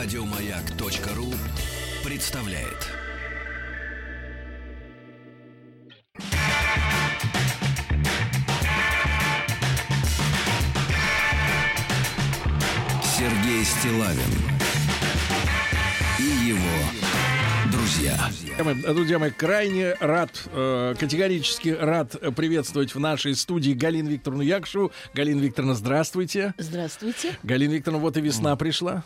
Радиомаяк.ру представляет. Сергей Стилавин и его друзья. Друзья мои, Друзья мои, крайне рад, э, категорически рад приветствовать в нашей студии Галину Викторовну Якшеву. Галина Викторовна, здравствуйте. Здравствуйте. Галина Викторовна, вот и весна пришла.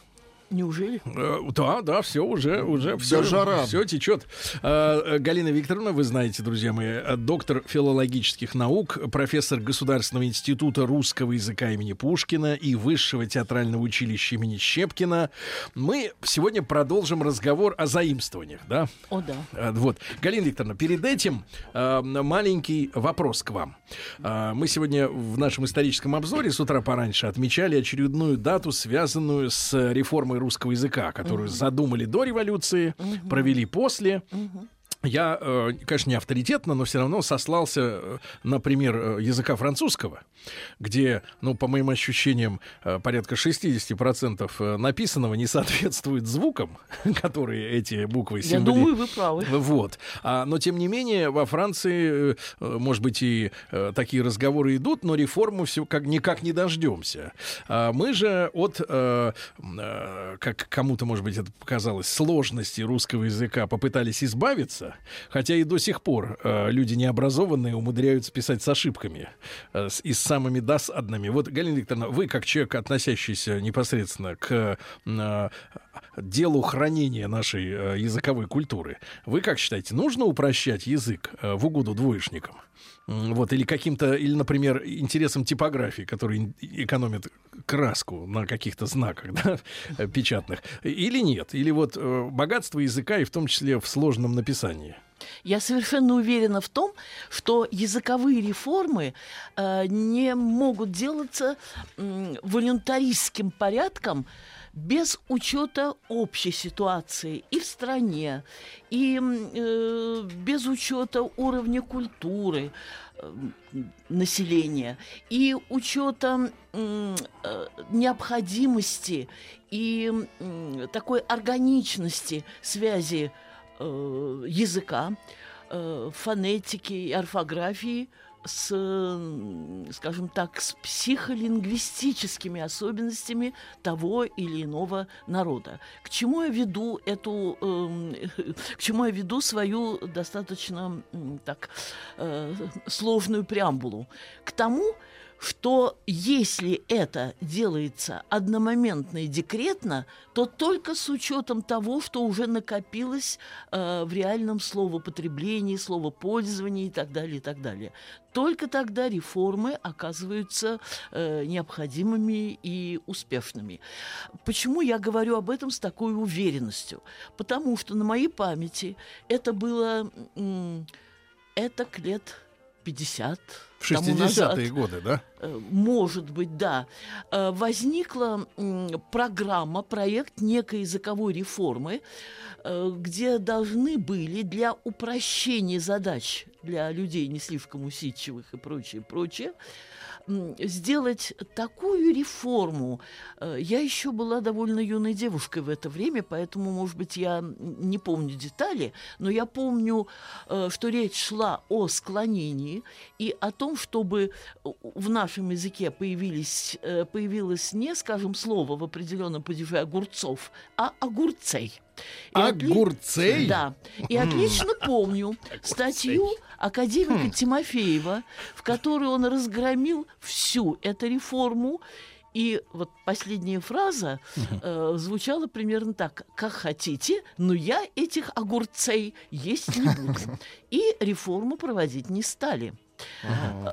Неужели? Э, Да, да, все уже, уже все, жара. все течет. Э, Галина Викторовна, вы знаете, друзья мои, э, доктор филологических наук, профессор Государственного института русского языка имени Пушкина и Высшего театрального училища имени Щепкина. Мы сегодня продолжим разговор о заимствованиях, да? О, да. А, Вот. Галина Викторовна, перед этим э, маленький вопрос к вам. Э, мы сегодня в нашем историческом обзоре с утра пораньше отмечали очередную дату, связанную с реформой русского языка, которую задумали до революции, провели после. Я, э, конечно, не авторитетно, но все равно сослался э, на пример э, языка французского, где, ну, по моим ощущениям, порядка 60% э, написанного не соответствует звукам, которые эти буквы Я символи- думаю, вы правы. вот. А, но, тем не менее, во Франции, может быть, и такие разговоры идут, но реформу все как, никак не дождемся. А мы же от, как кому-то, может быть, это показалось, сложности русского языка попытались избавиться, хотя и до сих пор э, люди необразованные умудряются писать с ошибками э, с- и с самыми досадными. Вот, Галина Викторовна, вы, как человек, относящийся непосредственно к э, делу хранения нашей э, языковой культуры. Вы как считаете, нужно упрощать язык э, в угоду двоечникам? Вот, или каким-то, или, например, интересам типографии, которые ин- экономят краску на каких-то знаках да, э, печатных, или нет? Или вот э, богатство языка, и в том числе в сложном написании? Я совершенно уверена в том, что языковые реформы э, не могут делаться м, волюнтаристским порядком без учета общей ситуации и в стране, и э, без учета уровня культуры э, населения, и учета э, необходимости и м, такой органичности связи э, языка, э, фонетики и орфографии с, скажем так, с психолингвистическими особенностями того или иного народа. К чему я веду эту, эм, к чему я веду свою достаточно так э, сложную преамбулу? К тому, что если это делается одномоментно и декретно, то только с учетом того, что уже накопилось э, в реальном словопотреблении, словопользовании и так далее, и так далее. Только тогда реформы оказываются э, необходимыми и успешными. Почему я говорю об этом с такой уверенностью? Потому что на моей памяти это было м, это лет 50 В тому назад. 60-е годы, да? Э, Может быть, да. Э, Возникла программа, проект некой языковой реформы, э, где должны были для упрощения задач для людей не слишком усидчивых и прочее, прочее, сделать такую реформу. Э, Я еще была довольно юной девушкой в это время, поэтому, может быть, я не помню детали, но я помню, э, что речь шла о склонении и о том, чтобы в нашем языке появились, э, появилось не, скажем, слово в определенном падеже огурцов, а огурцей. И отли- Огурцей? Да. И отлично помню статью академика Тимофеева, в которой он разгромил всю эту реформу. И вот последняя фраза э, звучала примерно так. Как хотите, но я этих огурцей есть не буду. И реформу проводить не стали.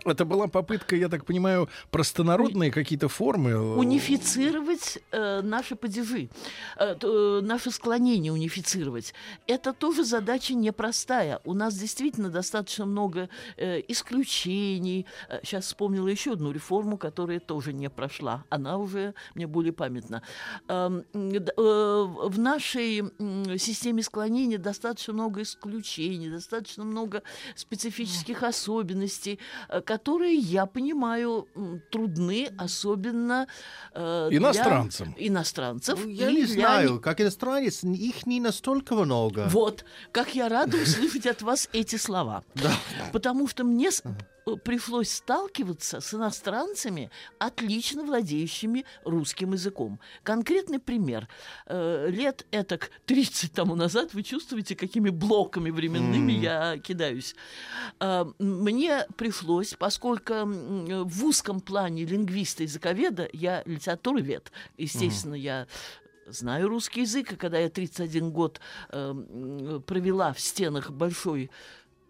Это была попытка, я так понимаю, простонародные какие-то формы. э, унифицировать э, наши падежи, э, э, наше склонение унифицировать. Это тоже задача непростая. У нас действительно достаточно много э, исключений. Э, Сейчас вспомнила еще одну реформу, которая тоже не прошла. Она уже мне более памятна. Д- э, В нашей м, системе склонения достаточно много исключений, достаточно много специфических особенностей трудности, э, которые, я понимаю, трудны, особенно э, для Иностранцам. иностранцев. Ну, Я не для знаю, как иностранец, их не настолько много. вот, как я рада услышать от вас эти слова. Да. Потому что мне пришлось сталкиваться с иностранцами, отлично владеющими русским языком. Конкретный пример. Э, Лет этак 30 тому назад вы чувствуете, какими блоками временными я кидаюсь. Э, Мне пришлось, поскольку в узком плане лингвиста-языковеда, я литературовед, естественно, я знаю русский язык, и когда я 31 год э, провела в стенах большой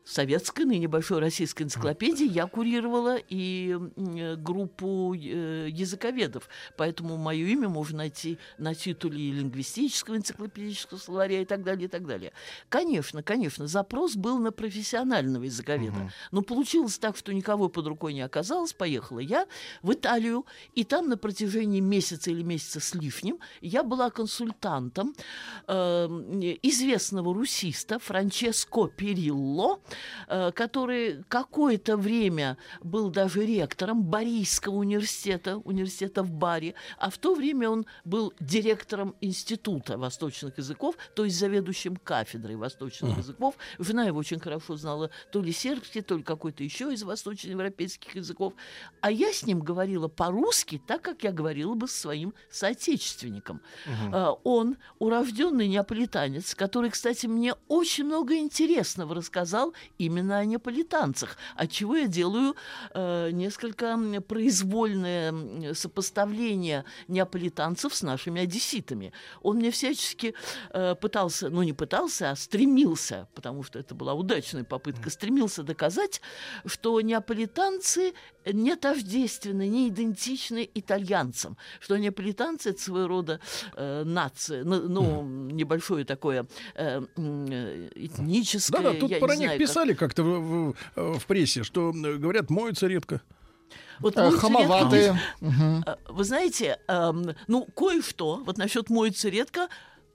советской, ныне большой российской энциклопедии, я курировала и м, группу э, языковедов. Поэтому мое имя можно найти на титуле лингвистического энциклопедического словаря и так далее, и так далее. Конечно, конечно, запрос был на профессионального языковеда. Но получилось так, что никого под рукой не оказалось. Поехала я в Италию, и там на протяжении месяца или месяца с лишним я была консультантом э, известного русиста Франческо Перилло, э, который какое-то время был даже ректором Борийского университета, университета в Баре, а в то время он был директором Института восточных языков, то есть заведующим кафедрой восточных языков. Жена его очень хорошо знала то ли сербский, то ли какой-то еще из восточноевропейских языков. А я с ним говорила по-русски, так как я говорила бы со своим соотечественником. А, Он урожденный неаполитанец, который, кстати, мне очень много интересного рассказал именно о неаполитанцах, от чего я делаю э, несколько произвольное сопоставление неаполитанцев с нашими одесситами. Он мне всячески э, пытался, ну не пытался, а стремился, потому что это была удачная попытка, стремился доказать, что неаполитанцы не тождественны, не идентичны итальянцам, что неаполитанцы это своего рода э, нация, ну, ну, небольшое такое э, э, этническое. Да-да, тут я про не них знаю, как- писали как-то в, в- в прессе, что, э, говорят, моются редко. Вот Э, моются редко. Хамоватые. Мгм. А, Вы знаете, эм, ну, кое-что, вот насчет моется редко,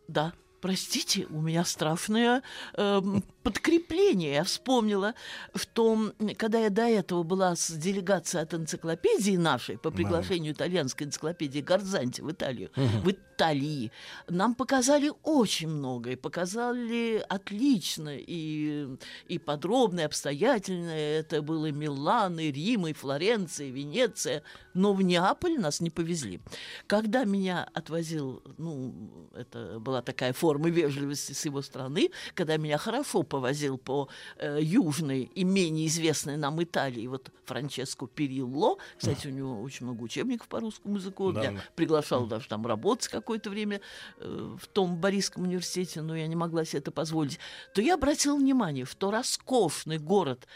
да, простите, у меня страшное эм, подкрепление. Я вспомнила, что м, когда я до этого была с делегацией от энциклопедии нашей по приглашению итальянской энциклопедии Горзанти в Италию, в Италии, нам показали очень много, и показали отлично, и, и подробно, и обстоятельно. Это было Милан, и Рим, и Флоренция, и Венеция. Но в Неаполь нас не повезли. Когда меня отвозил, ну, это была такая форма вежливости с его стороны, когда меня хорошо повозил по э, южной и менее известной нам Италии, вот Франческо Перилло, кстати, у него очень много учебников по русскому языку, Да, да. приглашал даже там работать какое-то время э, в том Борисском университете, но я не могла себе это позволить, то я обратила внимание, что роскошный город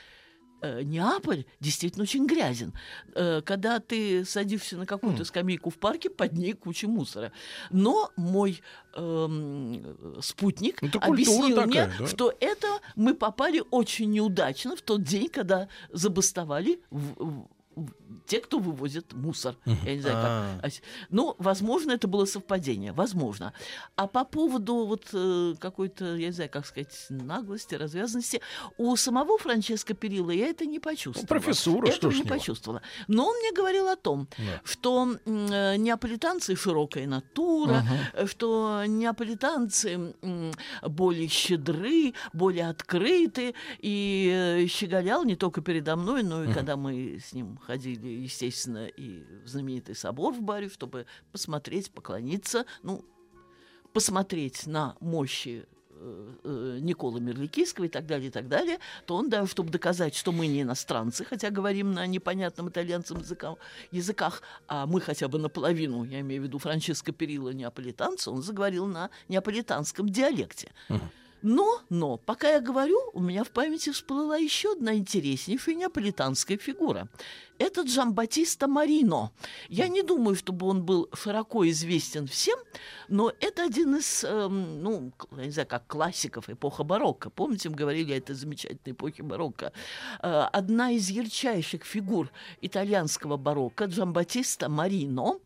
Неаполь действительно очень грязен. Э, Когда ты садишься на какую-то скамейку в парке, под ней куча мусора. Но мой эм, спутник Ну, это объяснил такая, мне, да. что это мы попали очень неудачно в тот день, когда забастовали в- в- те, кто вывозит мусор. Я не знаю, А. как. ось- Ну, возможно, это было совпадение, возможно. А по поводу вот э, какой-то, я не знаю, как сказать, наглости, развязанности, у самого Франческо Перилла я это не почувствовала. Ну, профессура, что ж не него. почувствовала. Но он мне говорил о том, Да. что э, неаполитанцы широкая натура, э, что неаполитанцы более щедры, более открыты, и э, щеголял не только передо мной, но и когда мы с ним ходили, естественно, и в знаменитый собор в баре, чтобы посмотреть, поклониться, ну, посмотреть на мощи э, э, Николы Мерликийского и так далее, и так далее, то он, даже чтобы доказать, что мы не иностранцы, хотя говорим на непонятном итальянцам языкам, языках, а мы хотя бы наполовину, я имею в виду Франческо Перилlo, неаполитанца, он заговорил на неаполитанском диалекте. Но, но, пока я говорю, у меня в памяти всплыла еще одна интереснейшая неаполитанская фигура. Это Джамбатиста Марино. Я не думаю, чтобы он был широко известен всем, но это один из, эм, ну, я не знаю, как классиков эпоха барокко. Помните, мы говорили о этой замечательной эпохе барокко. Э, одна из ярчайших фигур итальянского барокко Джамбатиста Марино,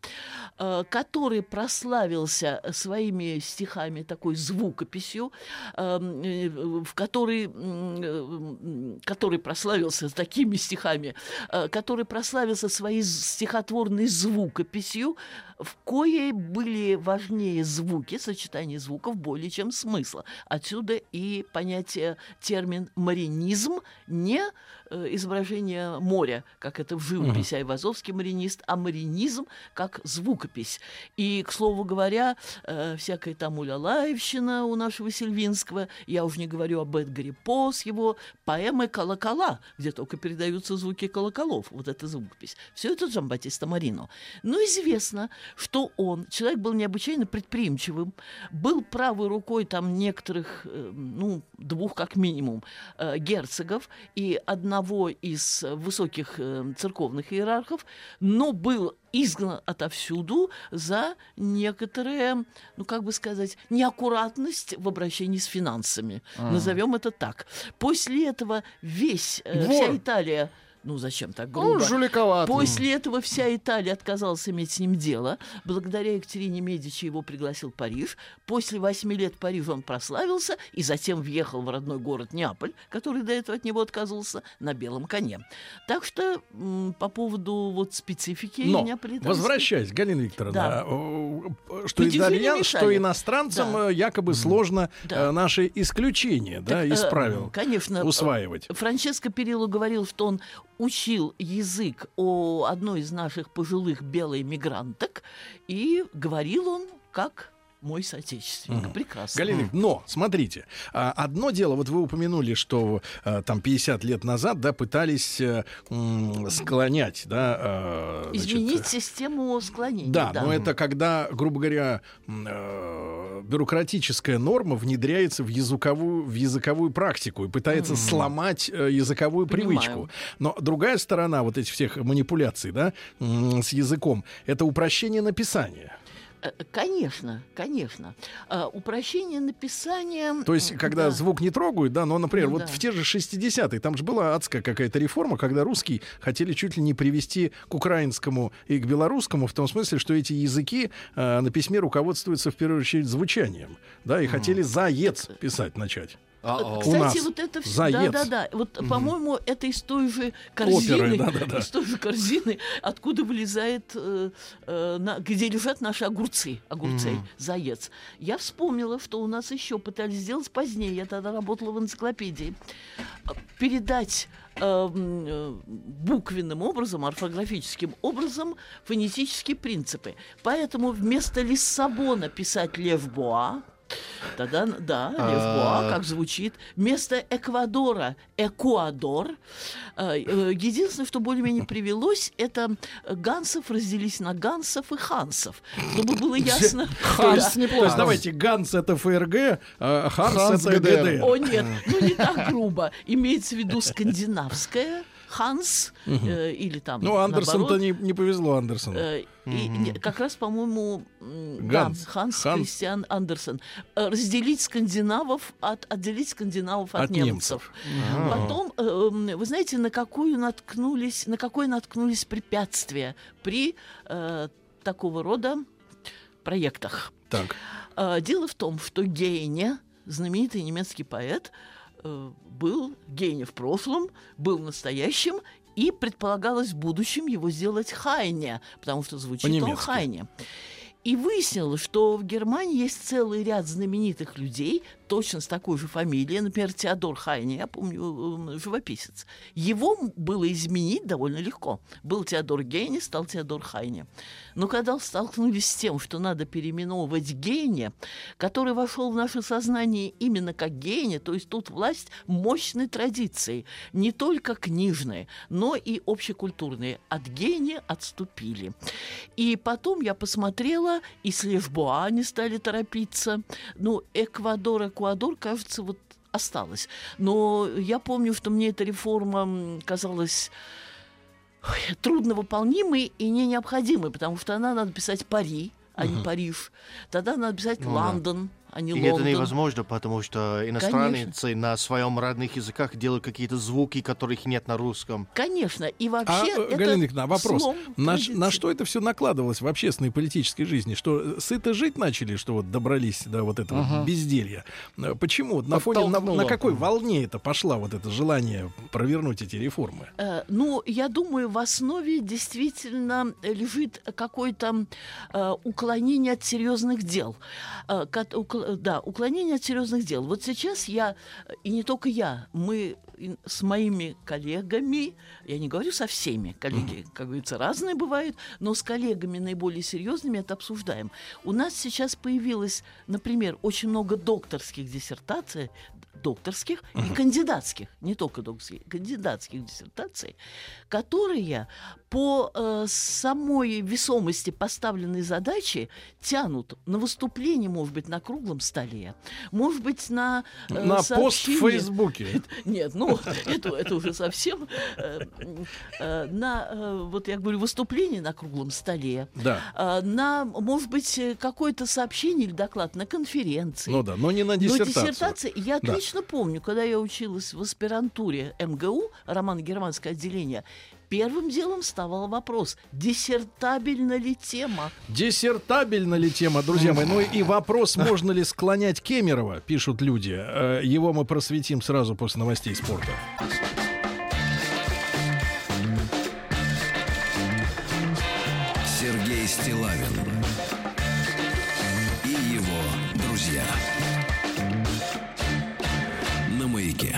э, который прославился своими стихами, такой звукописью, эм, э, в которой, который прославился такими стихами, э, который прославился своей стихотворной звукописью, в коей были важнее звуки, сочетание звуков более чем смысла. Отсюда и понятие, термин «маринизм» не э, изображение моря, как это в живописи Айвазовский маринист, а маринизм как звукопись. И, к слову говоря, э, всякая там улялаевщина у нашего Сильвинского, я уже не говорю об Эдгаре По с его поэмой «Колокола», где только передаются звуки колоколов, вот эта звукопись. Все это Джамбатиста Марино. Но известно, что он, человек был необычайно предприимчивым, был правой рукой там некоторых, э, ну, двух как минимум, э, герцогов и одного из высоких э, церковных иерархов, но был изгнан отовсюду за некоторые, ну как бы сказать, неаккуратность в обращении с финансами. Назовем это так. После этого весь, э, вся. Италия ну зачем так Он грубо? жуликоватый. После этого вся Италия отказалась иметь с ним дело. Благодаря Екатерине Медичи его пригласил Париж. После восьми лет Парижа он прославился и затем въехал в родной город Неаполь, который до этого от него отказывался, на белом коне. Так что по поводу вот специфики Но, неаполитанской- возвращаясь, Галина Викторовна, Да. о, что, Ведь вы не итальян, что иностранцам Да. э, якобы сложно Да. э, наши исключения да, Так, из э, правил Конечно. усваивать. Франческо Перило говорил, что он учил язык у одной из наших пожилых белой мигранток, и говорил он как мой соотечественник. Прекрасно. Галина, но смотрите, а, одно дело, вот вы упомянули, что а, там 50 лет назад, да, пытались э, склонять, да, а, значит, Изменить систему склонения. Да, но это когда, грубо говоря, э, бюрократическая норма внедряется в языковую, в языковую практику и пытается сломать э, языковую Понимаю. привычку. Но другая сторона вот этих всех манипуляций, да, с языком, это упрощение написания. Э, Конечно, конечно. А, Упрощение написания... То есть, когда да. звук не трогают, да, но, например, Ну вот да. в те же 60-е, там же была адская какая-то реформа, когда русский хотели чуть ли не привести к украинскому и к белорусскому, в том смысле, что эти языки э, на письме руководствуются в первую очередь звучанием, да, и хотели «заец» писать начать. А-а. У Кстати, нас вот это все, да, да, да. Вот, по-моему, это из той же корзины, Оперы, да-да-да. из той же корзины, откуда вылезает, э, э, на- где лежат наши огурцы, огурцы, заец. Я вспомнила, что у нас еще пытались сделать позднее. Я тогда работала в энциклопедии. э, Передать э, э, буквенным образом, орфографическим образом фонетические принципы. Поэтому вместо Лиссабона писать Левбуа, Тогда, да, Левбуа, как звучит. Вместо Эквадора – Экуадор. Э, э, Единственное, что более-менее привелось, это гансов разделись на гансов и хансов. Чтобы было ясно. Ханс Да. неплохо. То есть, давайте, Ганс это ФРГ, а Ханс, это ГДР. О, нет, ну не так грубо. Имеется в виду скандинавское Ханс э, или там Ну, Андерсон-то не, не повезло Андерсону. Э, И не- как раз, по-моему. Ганс, Ханс, Ханс. Кристиан Андерсон. Э, Разделить скандинавов от, отделить скандинавов от, От немцев. немцев. Потом, э, вы знаете, на какую наткнулись, на какое наткнулись препятствия при э, такого рода проектах. Так. А, Дело в том, что Гейне, знаменитый немецкий поэт, э, был Гейне в прошлом, был настоящим, и предполагалось в будущем его сделать Хайне, потому что звучит он. Хайне. И выяснилось, что в Германии есть целый ряд знаменитых людей, точно с такой же фамилией, например, Теодор Хайне, я помню, живописец. Его было изменить довольно легко. Был Теодор Гейне, стал Теодор Хайне. Но когда столкнулись с тем, что надо переименовывать Гейне, который вошел в наше сознание именно как Гейне, то есть тут власть мощной традиции, не только книжной, но и общекультурной. От Гейне отступили. И потом я посмотрела, и с Лешбуа не стали торопиться. Ну, Эквадор, Эквадор, кажется, вот осталось. Но я помню, что мне эта реформа казалась ой, трудновыполнимый и не необходимый, потому что она надо писать Пари, а не Париж. Тогда надо писать Ну да. А не И это Лондон. невозможно, потому что иностранцы на своем родных языках делают какие-то звуки, которых нет на русском. Конечно, и А, вообще э, это Галина Викторовна, вопрос. На, традиции. на что это все накладывалось в общественной и политической жизни? Что э, сыто жить начали, что вот добрались до вот этого Ага. безделья? Э, Почему? На фоне на, на какой волне это пошла вот это желание провернуть эти реформы? Э, Ну, я думаю, в основе действительно лежит какое-то э, уклонение от серьезных дел. Э, да, уклонение от серьезных дел. Вот сейчас я, э, и не только я, мы с моими коллегами, я не говорю со всеми, коллеги, как говорится, разные бывают, но с коллегами наиболее серьезными это обсуждаем. У нас сейчас появилось, например, очень много докторских диссертаций, докторских и кандидатских, не только докторских, кандидатских диссертаций, которые по э, самой весомости поставленной задачи тянут на выступление, может быть, на круглом столе, может быть, на э, на пост в сообщение. Фейсбуке. Нет, ну это, это уже совсем э, э, на э, вот я говорю выступление на круглом столе, Да. на может быть какое-то сообщение или доклад на конференции. Ну да, но не на Но диссертацию. диссертация, я Да. отлично помню, когда я училась в аспирантуре МГУ, романо-германское отделение, первым делом вставал вопрос, диссертабельна ли тема. Диссертабельна ли тема, друзья мои? Ну и вопрос, можно ли склонять Кемерова, пишут люди. Э, Его мы просветим сразу после новостей спорта.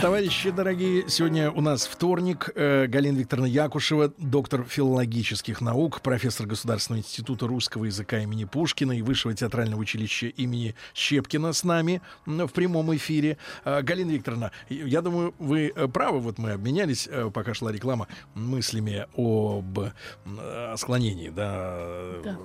Товарищи дорогие, сегодня у нас вторник. Э, Галина Викторовна Якушева, доктор филологических наук, профессор Государственного института русского языка имени Пушкина и Высшего театрального училища имени Щепкина с нами в прямом эфире. Э, Галина Викторовна, я думаю, вы э, правы, вот мы обменялись, пока шла реклама, мыслями об склонении, да, Да.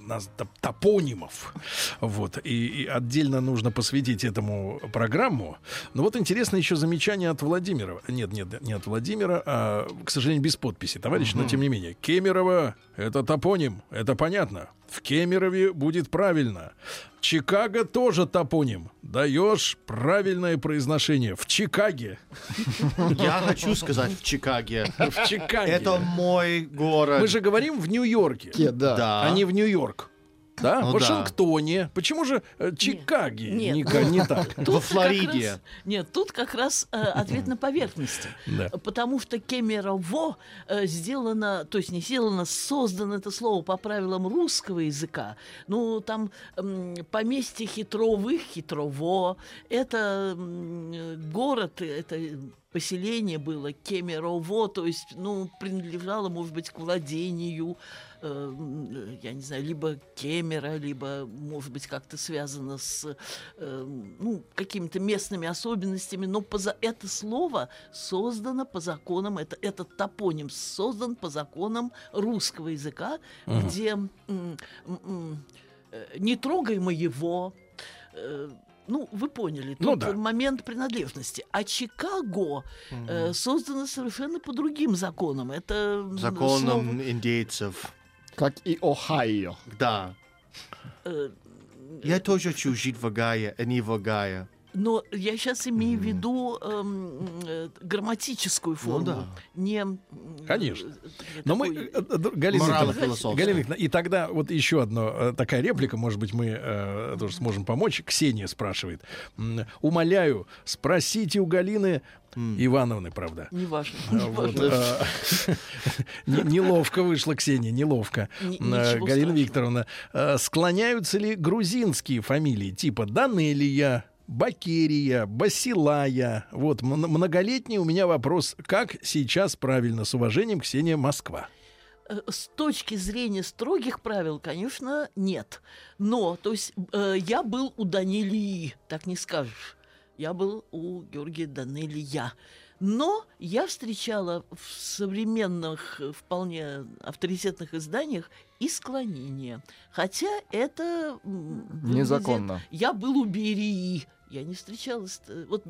нас- топ- топонимов. Вот. И, и отдельно нужно посвятить этому программу. Но вот интересно еще замечание от Владимира. Нет, нет, не от Владимира, а, к сожалению, без подписи. Товарищ, но тем не менее. Кемерово — это топоним, это понятно. В Кемерове будет правильно. Чикаго тоже топоним. Даешь правильное произношение. В Чикаге. Я хочу сказать в Чикаге. В Чикаге. Это мой город. Мы же говорим в Нью-Йорке. Ке, да. Да. а не в Нью-Йорк. Да, Ну в да. Вашингтоне. Почему же э, Чикаге Нет, не, ну, не так? Тут Во Флориде. раз- нет, тут как раз э, ответ на поверхности. Да. Потому что Кемерово э, сделано, то есть не сделано, создано это слово по правилам русского языка. Ну, там м, поместье хитровых, хитрово. Это э, город, э, это поселение было Кемерово, то есть, ну, принадлежало, может быть, к владению, э, м, я не знаю, либо Кемера, либо, может быть, как-то связано с, э, ну, какими-то местными особенностями, но по это слово создано по законам, это, этот топоним создан по законам русского языка, где м, э, не трогай моего, э, ну, вы поняли, тут Ну да. момент принадлежности. А Чикаго э, создано совершенно по другим законам. Это Законом слово, индейцев. Как и Ohio. Да. э, Я тоже хочу жить в Огайо, а не в Огайо. Но я сейчас имею в виду эм, э, грамматическую форму. да. Не, Конечно. э, Но мы, такой- э, э, Галина Викторовна. Галина и тогда вот еще одна такая реплика, может быть, мы э, тоже сможем помочь. Ксения спрашивает. Умоляю, спросите у Галины Ивановны, правда. Неважно. А, Вот, неважно. э, не- Неловко вышло, Ксения, неловко. Ничего Галина страшного. Викторовна, склоняются ли грузинские фамилии типа Данелия, Бакерия, Басилая? Вот, многолетний у меня вопрос. Как сейчас правильно? С уважением, Ксения Москва. Э, С точки зрения строгих правил, конечно, нет. Но, то есть, э, я был у Данилии, так не скажешь. Я был у Георгия Данелия. Но я встречала в современных, э, вполне авторитетных изданиях и склонение. Хотя это... м, выглядит- Незаконно. Я был у Берии. Я не встречалась... э, Вот,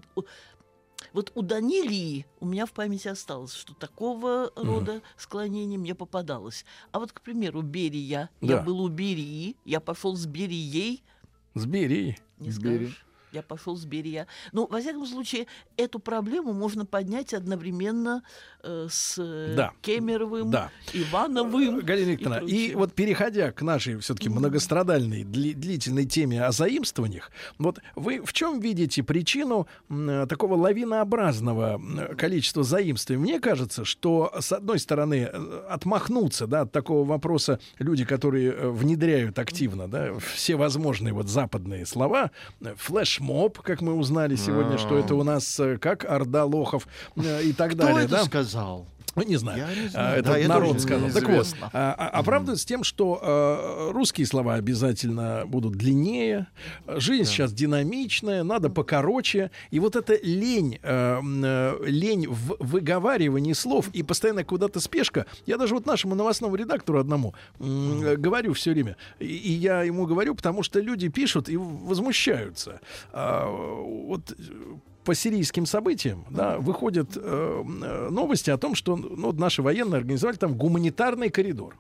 Вот у Данилии у меня в памяти осталось, что такого рода склонение мне попадалось. А вот, к примеру, Берия. Я Да. был у Берии, я пошел с Берией, С Берией. не С скажешь. Я пошел с Берия. Ну, во всяком случае, эту проблему можно поднять одновременно э, с э, Да. Кемеровым, Да. Ивановым. Галина Викторовна, и, прочее. вот переходя к нашей все-таки многострадальной, дли- длительной теме о заимствованиях, вот вы в чем видите причину э, такого лавинообразного количества заимствований? Мне кажется, что, с одной стороны, э, отмахнуться да, от такого вопроса люди, которые э, внедряют активно да, все возможные вот западные слова, э, флешмоб, как мы узнали сегодня, что это у нас э, как орда лохов э, и так Кто далее. это да? сказал? Ну, не знаю. Я не А, знаю. Это Да, народ сказал. Так вот, известно. а, а- оправдывается тем, что э, русские слова обязательно будут длиннее, жизнь сейчас динамичная, надо покороче. И вот эта лень, э, э, лень в выговаривании слов и постоянно куда-то спешка. Я даже вот нашему новостному редактору одному э, говорю все время. И, и я ему говорю, потому что люди пишут и возмущаются. А, вот по сирийским событиям да, выходят э, новости о том, что ну, наши военные организовали там гуманитарный коридор.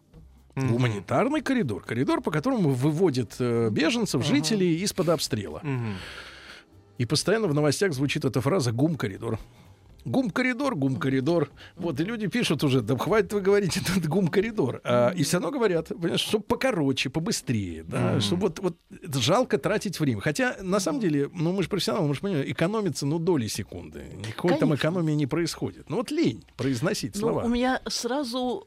Гуманитарный коридор. Коридор, по которому выводят э, беженцев, жителей из-под обстрела. Мгм. И постоянно в новостях звучит эта фраза «гум-коридор». Гум-коридор, гум-коридор. Вот, и люди пишут уже, да хватит вы говорить этот гум-коридор. А, и все равно говорят, понимаешь, чтобы покороче, побыстрее. Да, Чтобы вот, вот жалко тратить время. Хотя, на самом деле, ну мы же профессионалы, мы же понимаем, экономится, ну, доли секунды. Никакой там Конечно. экономии не происходит. Ну вот лень произносить Ну, слова. у меня сразу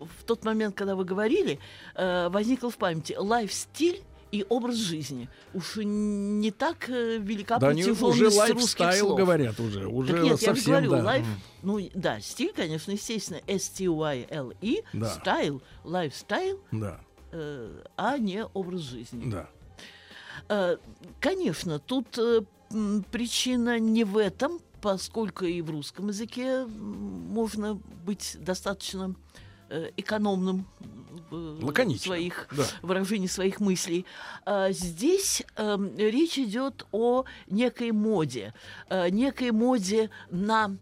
в тот момент, когда вы говорили, э, возникло в памяти lifeстиль и образ жизни. Уж не так э, велика да уже протяженность русских lifestyle слов. говорят уже. Уже Так нет, я же совсем, говорю, да. life, ну да, стиль, конечно, естественно, S-T-Y-L-E, Да. style, lifestyle, Да, э, а не образ жизни. да. Э, Конечно, тут э, причина не в этом, поскольку и в русском языке можно быть достаточно э, экономным в Лаконично, своих да. выражении своих мыслей. А Здесь эм, речь идет о некой моде, э, некой моде на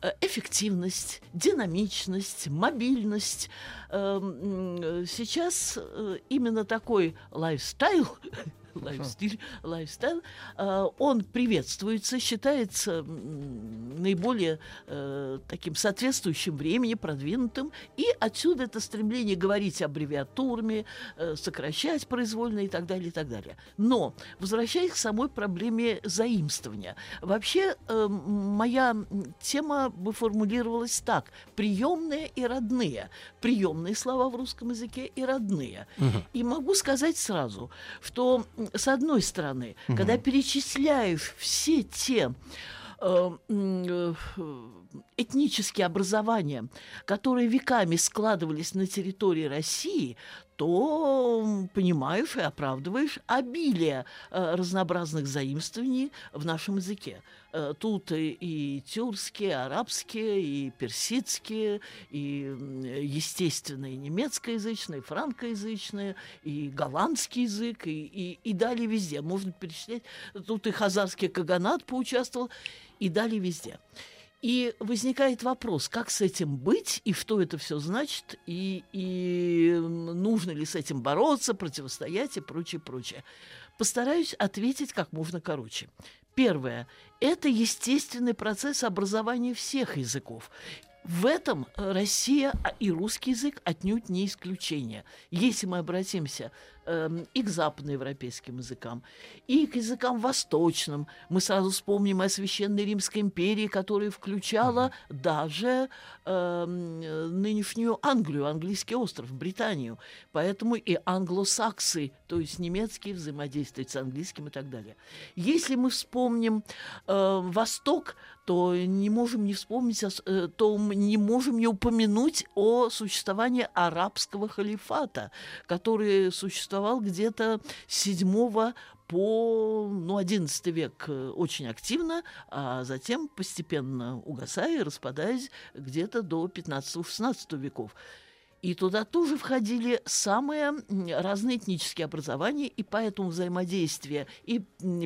э, эффективность, динамичность, мобильность. Эм, Сейчас э, именно такой lifestyle lifeстиль, lifestyle, э, он приветствуется, считается наиболее э, таким соответствующим времени, продвинутым, и отсюда это стремление говорить аббревиатурами, э, сокращать произвольно и так далее, и так далее. Но, возвращаясь к самой проблеме заимствования, вообще э, моя тема бы формулировалась так. Приемные и родные. Приемные слова в русском языке и родные. И могу сказать сразу, что, с одной стороны, когда перечисляешь все те э, э, этнические образования, которые веками складывались на территории России, то понимаешь и оправдываешь обилие э, разнообразных заимствований в нашем языке. Э, Тут и, и тюркские, и арабские, и персидские, и, естественно, и немецкоязычные, и франкоязычные, и голландский язык, и, и, и далее везде. Можно перечислять. Тут и хазарский каганат поучаствовал, и далее везде. И возникает вопрос, как с этим быть, и что это все значит, и, и нужно ли с этим бороться, противостоять и прочее, прочее. Постараюсь ответить как можно короче. Первое – это естественный процесс образования всех языков. В этом Россия и русский язык отнюдь не исключение. Если мы обратимся эм, и к западноевропейским языкам, и к языкам восточным, мы сразу вспомним о Священной Римской империи, которая включала даже э, нынешнюю Англию, английский остров, Британию. Поэтому и англосаксы, то есть немецкие, взаимодействуют с английским и так далее. Если мы вспомним э, Восток, то не можем не вспомнить, э, то не можем не упомянуть о существовании арабского халифата, который существовал где-то с 7 по ну, 11 век э, очень активно, а затем постепенно угасая и распадаясь где-то до 15-16 веков. И туда тоже входили самые разные этнические образования, и поэтому взаимодействие и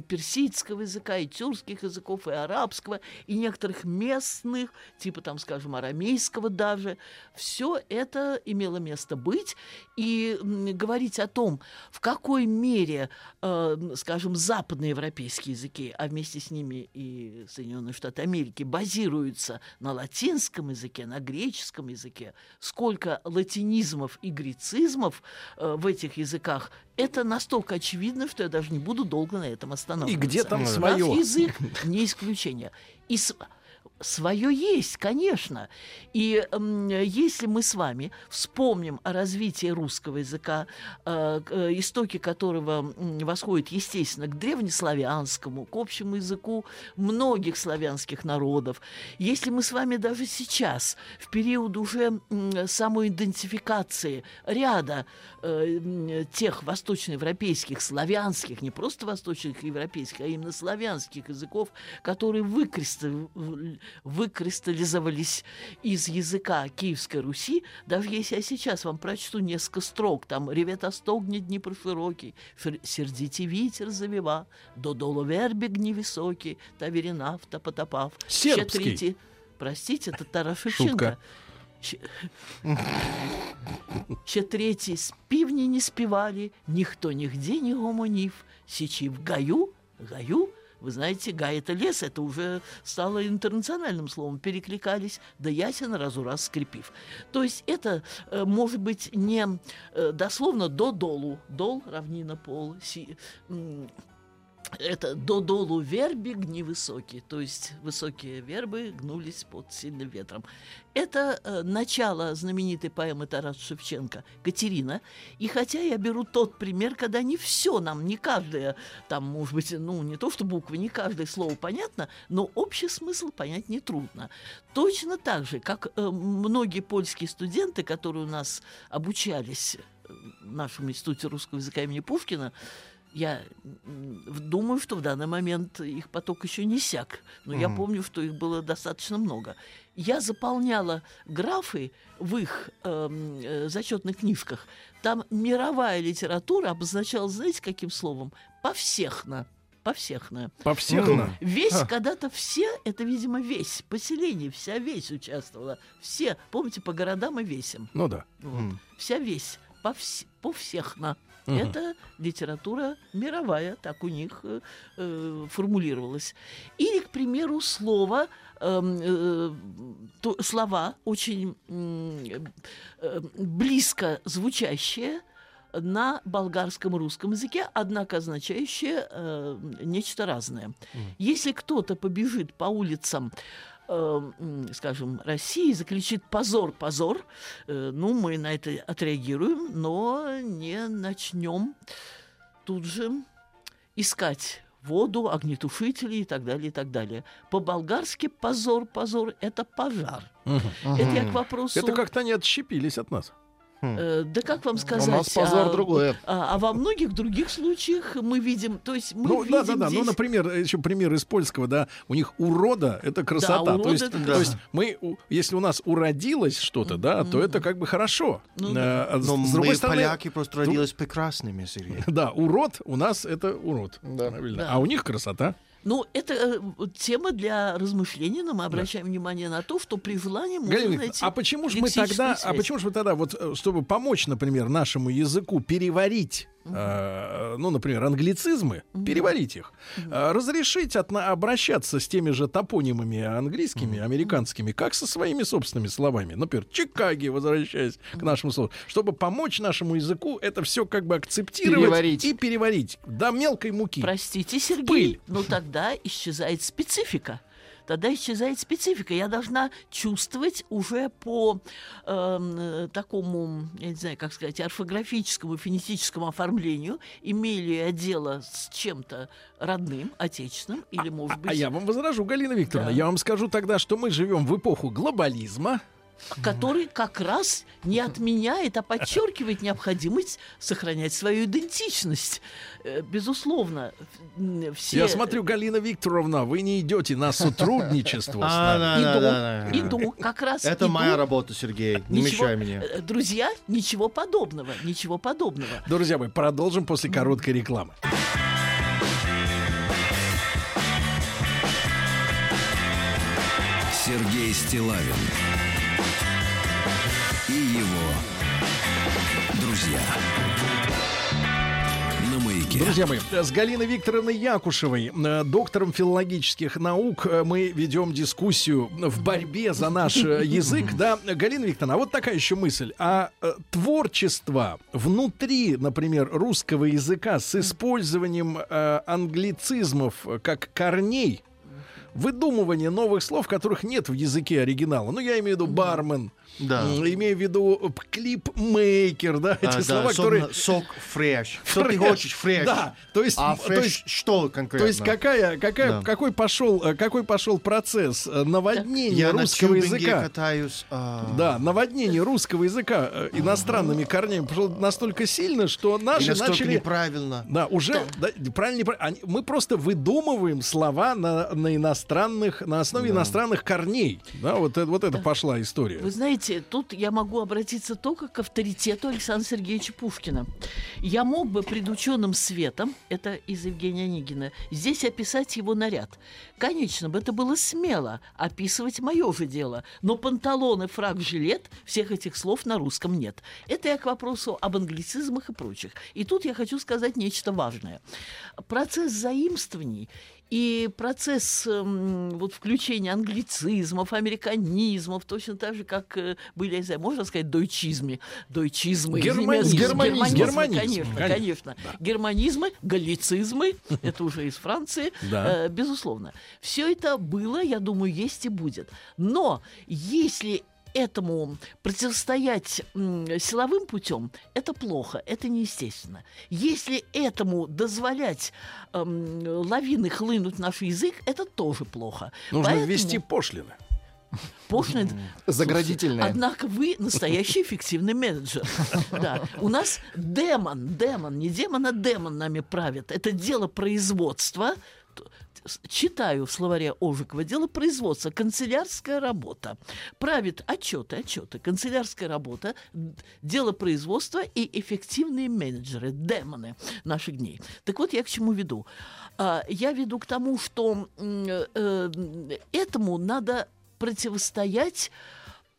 персидского языка, и тюркских языков, и арабского, и некоторых местных, типа там, скажем, арамейского даже, все это имело место быть. И говорить о том, в какой мере, э, скажем, западноевропейские языки, а вместе с ними и Соединенные Штаты Америки, базируются на латинском языке, на греческом языке, сколько латинизмов и грецизмов э, в этих языках, это настолько очевидно, что я даже не буду долго на этом останавливаться. И где там свое? язык не исключение. И с- Свое есть, конечно. И м, если мы с вами вспомним о развитии русского языка, э, э, истоки которого восходят, естественно, к древнеславянскому, к общему языку многих славянских народов, если мы с вами даже сейчас, в период уже м, самоидентификации ряда э, тех восточноевропейских, славянских, не просто восточных европейских, а именно славянских языков, которые выкристалли- выкристаллизовались из языка Киевской Руси, даже если я сейчас вам прочту несколько строк, там «Ревет остогнет Дніпро широкий, фер- сердитий вітер завіва, додолу вербіг невисокий, та вірінав, та потопав». Ще Сербский. третий- Простите, это Тарас Шевченко. Ще- Ще третій співні не співали, ніхто нигде не гомонив, січі в гаю, гаю, вы знаете, гай это лес, это уже стало интернациональным словом, перекликались, да ясен разу раз скрипив. То есть это э, может быть не э, дословно до долу, дол равнина пол, си- это до долу верби гни высокие, то есть высокие вербы гнулись под сильным ветром. Это э, начало знаменитой поэмы Тараса Шевченко «Катерина». И хотя я беру тот пример, когда не все нам, не каждое, там, может быть, ну, не то что буквы, не каждое слово понятно, но общий смысл понять нетрудно. Точно так же, как э, многие польские студенты, которые у нас обучались э, в нашем институте русского языка имени Пушкина, я думаю, что в данный момент их поток еще не сяк. Но я помню, что их было достаточно много. Я заполняла графы в их эм, э, зачетных книжках. Там мировая литература обозначалась, знаете, каким словом? Повсехно. Повсехно. По всех нам. Весь, когда-то все, это, видимо, весь, поселение, вся весь участвовала. Все, помните, по городам и весям. Ну да. Вот. Вся весь, повс- повсехно. Это литература мировая, так у них э, э, формулировалась. Или, к примеру, слово, эм, э, то- слова очень э, близко звучащие на болгарском и русском языке, однако означающие э, нечто разное. Если кто-то побежит по улицам скажем, России, закричит «позор, позор», э, ну, мы на это отреагируем, но не начнем тут же искать воду, огнетушители и так далее, и так далее. По-болгарски «позор, позор» — это пожар. Это я к вопросу... Это как-то они отщепились от нас. Э, да как вам сказать? У нас позор а, другое. А, а во многих других случаях мы видим, то есть мы ну, видим да, да, да. здесь... Ну, например, еще пример из польского, да, у них урода это красота. урода то есть, это то есть мы, если у нас уродилось что-то, да, то это как бы хорошо. Ну Э, да. а с- Но с мы, другой стороны, поляки, просто родились прекрасными, Сергей. да, урод у нас это урод. Да. Правильно. Да. А у них красота. Ну, это э, тема для размышления, но мы обращаем внимание на то, что при желании можно Галина найти а почему же мы тогда, а связь. почему же мы тогда, вот, э, чтобы помочь, например, нашему языку переварить, э, ну, например, англицизмы, переварить их, э, разрешить отна- обращаться с теми же топонимами английскими, американскими, как со своими собственными словами, например, Чикаги, возвращаясь к нашему слову, чтобы помочь нашему языку это все как бы акцептировать Переварить. и переварить до мелкой муки. Простите, Сергей, пыль. но тогда исчезает специфика. Тогда исчезает специфика. Я должна чувствовать уже по эм, э, такому, я не знаю, как сказать, орфографическому, фонетическому оформлению, имею ли я дело с чем-то родным, отечественным, или, может быть... А я вам возражу, Галина Викторовна. Да. Я вам скажу тогда, что мы живем в эпоху глобализма. Который как раз не отменяет, а подчеркивает необходимость сохранять свою идентичность. Э, безусловно, все... Я смотрю, Галина Викторовна, вы не идете на сотрудничество с А, нами. да, Иду, как раз Это моя работа, Сергей. Не мешай мне. э, Друзья, ничего подобного, ничего подобного. Друзья мои, продолжим после короткой рекламы. Сергей Стилавин и его друзья. Друзья мои, с Галиной Викторовной Якушевой, э, доктором филологических наук, э, мы ведем дискуссию в борьбе за наш э, язык. Да, Галина Викторовна, а вот такая еще мысль. А творчество внутри, например, русского языка с использованием англицизмов как корней, выдумывание новых слов, которых нет в языке оригинала. Ну, я имею в виду бармен, Да. м, имею в виду э, клип-мейкер, да, эти А, да, слова, особенно которые... Сок fresh. Что ты хочешь, fresh? Да, то есть, А то fresh есть что конкретно? то есть какая, какая, Да. какой пошел, э, какой пошел процесс э, наводнения Я на русского тюбинге языка? катаюсь. а, Да, наводнение русского языка иностранными корнями пошло настолько сильно, что наши настолько начали. неправильно. Да, уже да, правильно, неправильно. Мы просто выдумываем слова на, на иностранных, на основе иностранных корней. Да, вот это, вот это пошла история. Вы знаете, тут я могу обратиться только к авторитету Александра Сергеевича Пушкина. Я мог бы пред ученым светом, это из Евгения Онегина, здесь описать его наряд. Конечно бы это было смело описывать мое же дело, но панталоны, фраг, жилет, всех этих слов на русском нет. Это я к вопросу об англицизмах и прочих. И тут я хочу сказать нечто важное. Процесс заимствований и процесс эм, вот включения англицизмов, американизмов, точно так же, как э, были, я знаю, можно сказать, дойчизмы, дойчизмы, Германизм. Германизм. германизмы, Германизм. конечно, конечно. Германизмы, галлицизмы, это уже из Франции, Да. э, безусловно. Все это было, я думаю, есть и будет. Но если этому противостоять силовым путем, это плохо, это неестественно. Если этому дозволять эм, лавины хлынуть в наш язык, это тоже плохо. Нужно Поэтому ввести пошлины. пошлины- Заградительные. Слушайте, Однако вы настоящий эффективный менеджер. Да. У нас демон, демон, не демон, а демон нами правит. Это дело производства. Читаю в словаре Ожикова. Дело производства. Канцелярская работа. Правит отчеты, отчеты. Канцелярская работа. Дело производства и эффективные менеджеры. Демоны наших дней. Так вот, я к чему веду. А, Я веду к тому, что э, этому надо противостоять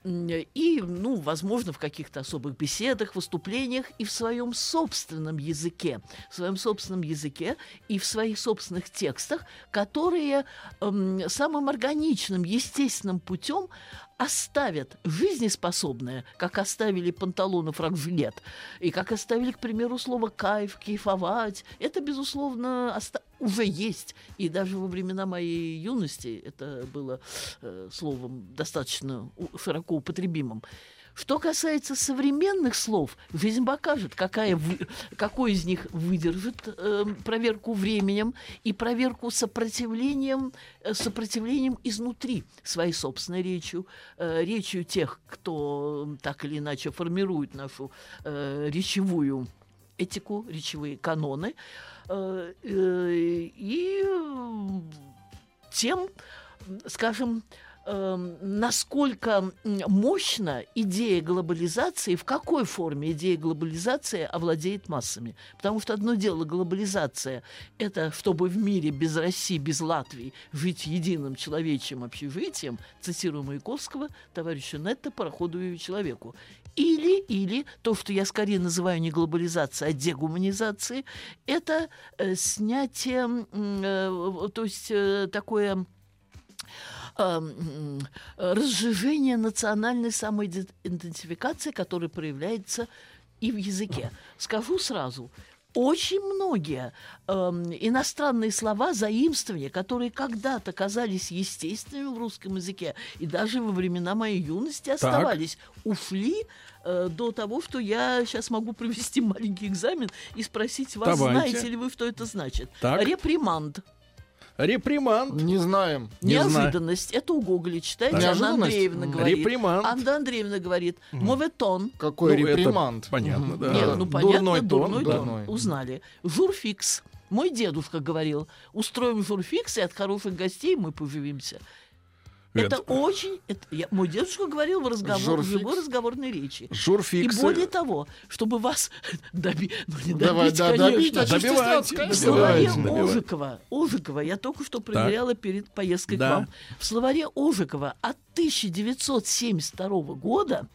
и, ну, возможно, в каких-то особых беседах, выступлениях и в своем собственном языке, в своем собственном языке и в своих собственных текстах, которые эм, самым органичным, естественным путем оставят жизнеспособное, как оставили панталоны фраг-жилет, и как оставили, к примеру, слово «кайф», «кайфовать». Это, безусловно, оста- уже есть. И даже во времена моей юности это было э, словом достаточно широко употребимым. Что касается современных слов, жизнь покажет, какая какой из них выдержит э, проверку временем и проверку сопротивлением, э, сопротивлением изнутри своей собственной речью, э, речью тех, кто так или иначе формирует нашу э, речевую этику, речевые каноны, э, э, и э, тем, скажем, эм, насколько м, мощно идея глобализации, в какой форме идея глобализации овладеет массами. Потому что одно дело глобализация – это чтобы в мире без России, без Латвии жить единым человечьим общежитием, цитирую Маяковского, товарища Нетта, пароходу и человеку. Или, или то, что я скорее называю не глобализацией, а дегуманизацией, это э, снятие, э, то есть э, такое эм, разжижение национальной самоидентификации, которая проявляется и в языке. Скажу сразу, очень многие эм, иностранные слова, заимствования, которые когда-то казались естественными в русском языке, и даже во времена моей юности оставались, ушли э, до того, что я сейчас могу провести маленький экзамен и спросить вас, Давайте. знаете ли вы, что это значит. Так. Реприманд. Реприманд. Не знаем. Не. Неожиданность. Это у Гоголя читайте. Анна? Андреевна говорит. Реприманд. Анна Андреевна говорит. Моветон. Какой Ну, это реприманд. понятно, да. Нет, ну понятно, Дурной дурной, тон, тон. да. Узнали. Журфикс. Мой дедушка говорил, устроим журфикс, и от хороших гостей мы поживимся. Это, Это- очень... это- я- мой дедушка говорил в, разговор, в любой разговорной речи. Журфикс. И более того, чтобы вас доби- ну, не Давай, добить, да, конечно. добить, а стесняться, В словаре. Ожикова, Ожикова, я только что проверяла перед поездкой Да. к вам. В словаре Ожикова от 1972 года,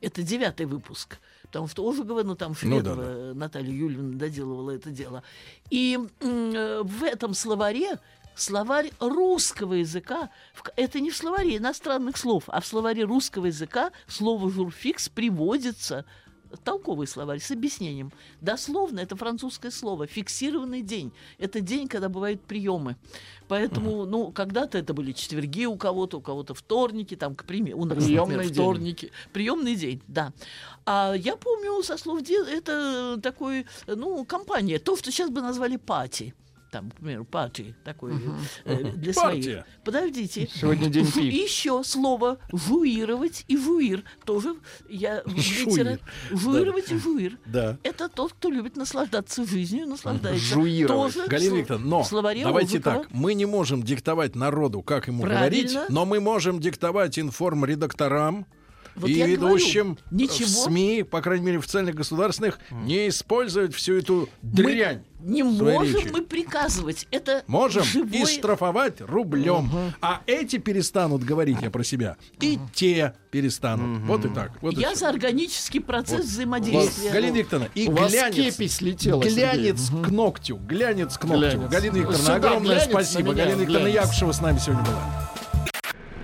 это девятый выпуск, потому что Ожикова, ну там Ну да, Шведова, Наталья Юльевна доделывала это дело. И э, в этом словаре словарь русского языка, это не в словаре иностранных слов, а в словаре русского языка слово «журфикс» приводится толковый словарь с объяснением. Дословно это французское слово. Фиксированный день. Это день, когда бывают приемы. Поэтому, ну, когда-то это были четверги у кого-то, у кого-то вторники, там, к примеру, у нас, Приемный например, день. вторники. Приемный день, да. А я помню со слов де- это такой, ну, компания, то, что сейчас бы назвали пати. Там, к примеру, пати такой э, для своих. Партия. Подождите. Сегодня день Жу- пи. Еще слово жуировать и жуир. Тоже я в Жуир. литера- Жуировать и жуир. Да. Это тот, кто любит наслаждаться жизнью, наслаждается. Жуировать. Тоже Галина Викторовна, но словаре давайте Ожикова. так, мы не можем диктовать народу, как ему Правильно. говорить, но мы можем диктовать информредакторам Вот и ведущим говорю, в ничего. СМИ, по крайней мере, официальных государственных, не использовать всю эту дрянь. Не в своей можем речи. мы приказывать. Это Можем живое... и штрафовать рублем. А эти перестанут говорить я про себя. И те перестанут. Вот и так. Вот и Я всё. за органический процесс Вот, взаимодействия. Галина Викторовна, и У вас глянец, слетела, глянец к ногтю, глянец к ногтю. Глянец. Галина Викторовна, Сюда огромное глянец спасибо. меня, Галина Викторовна глянец. Якушева с нами сегодня была.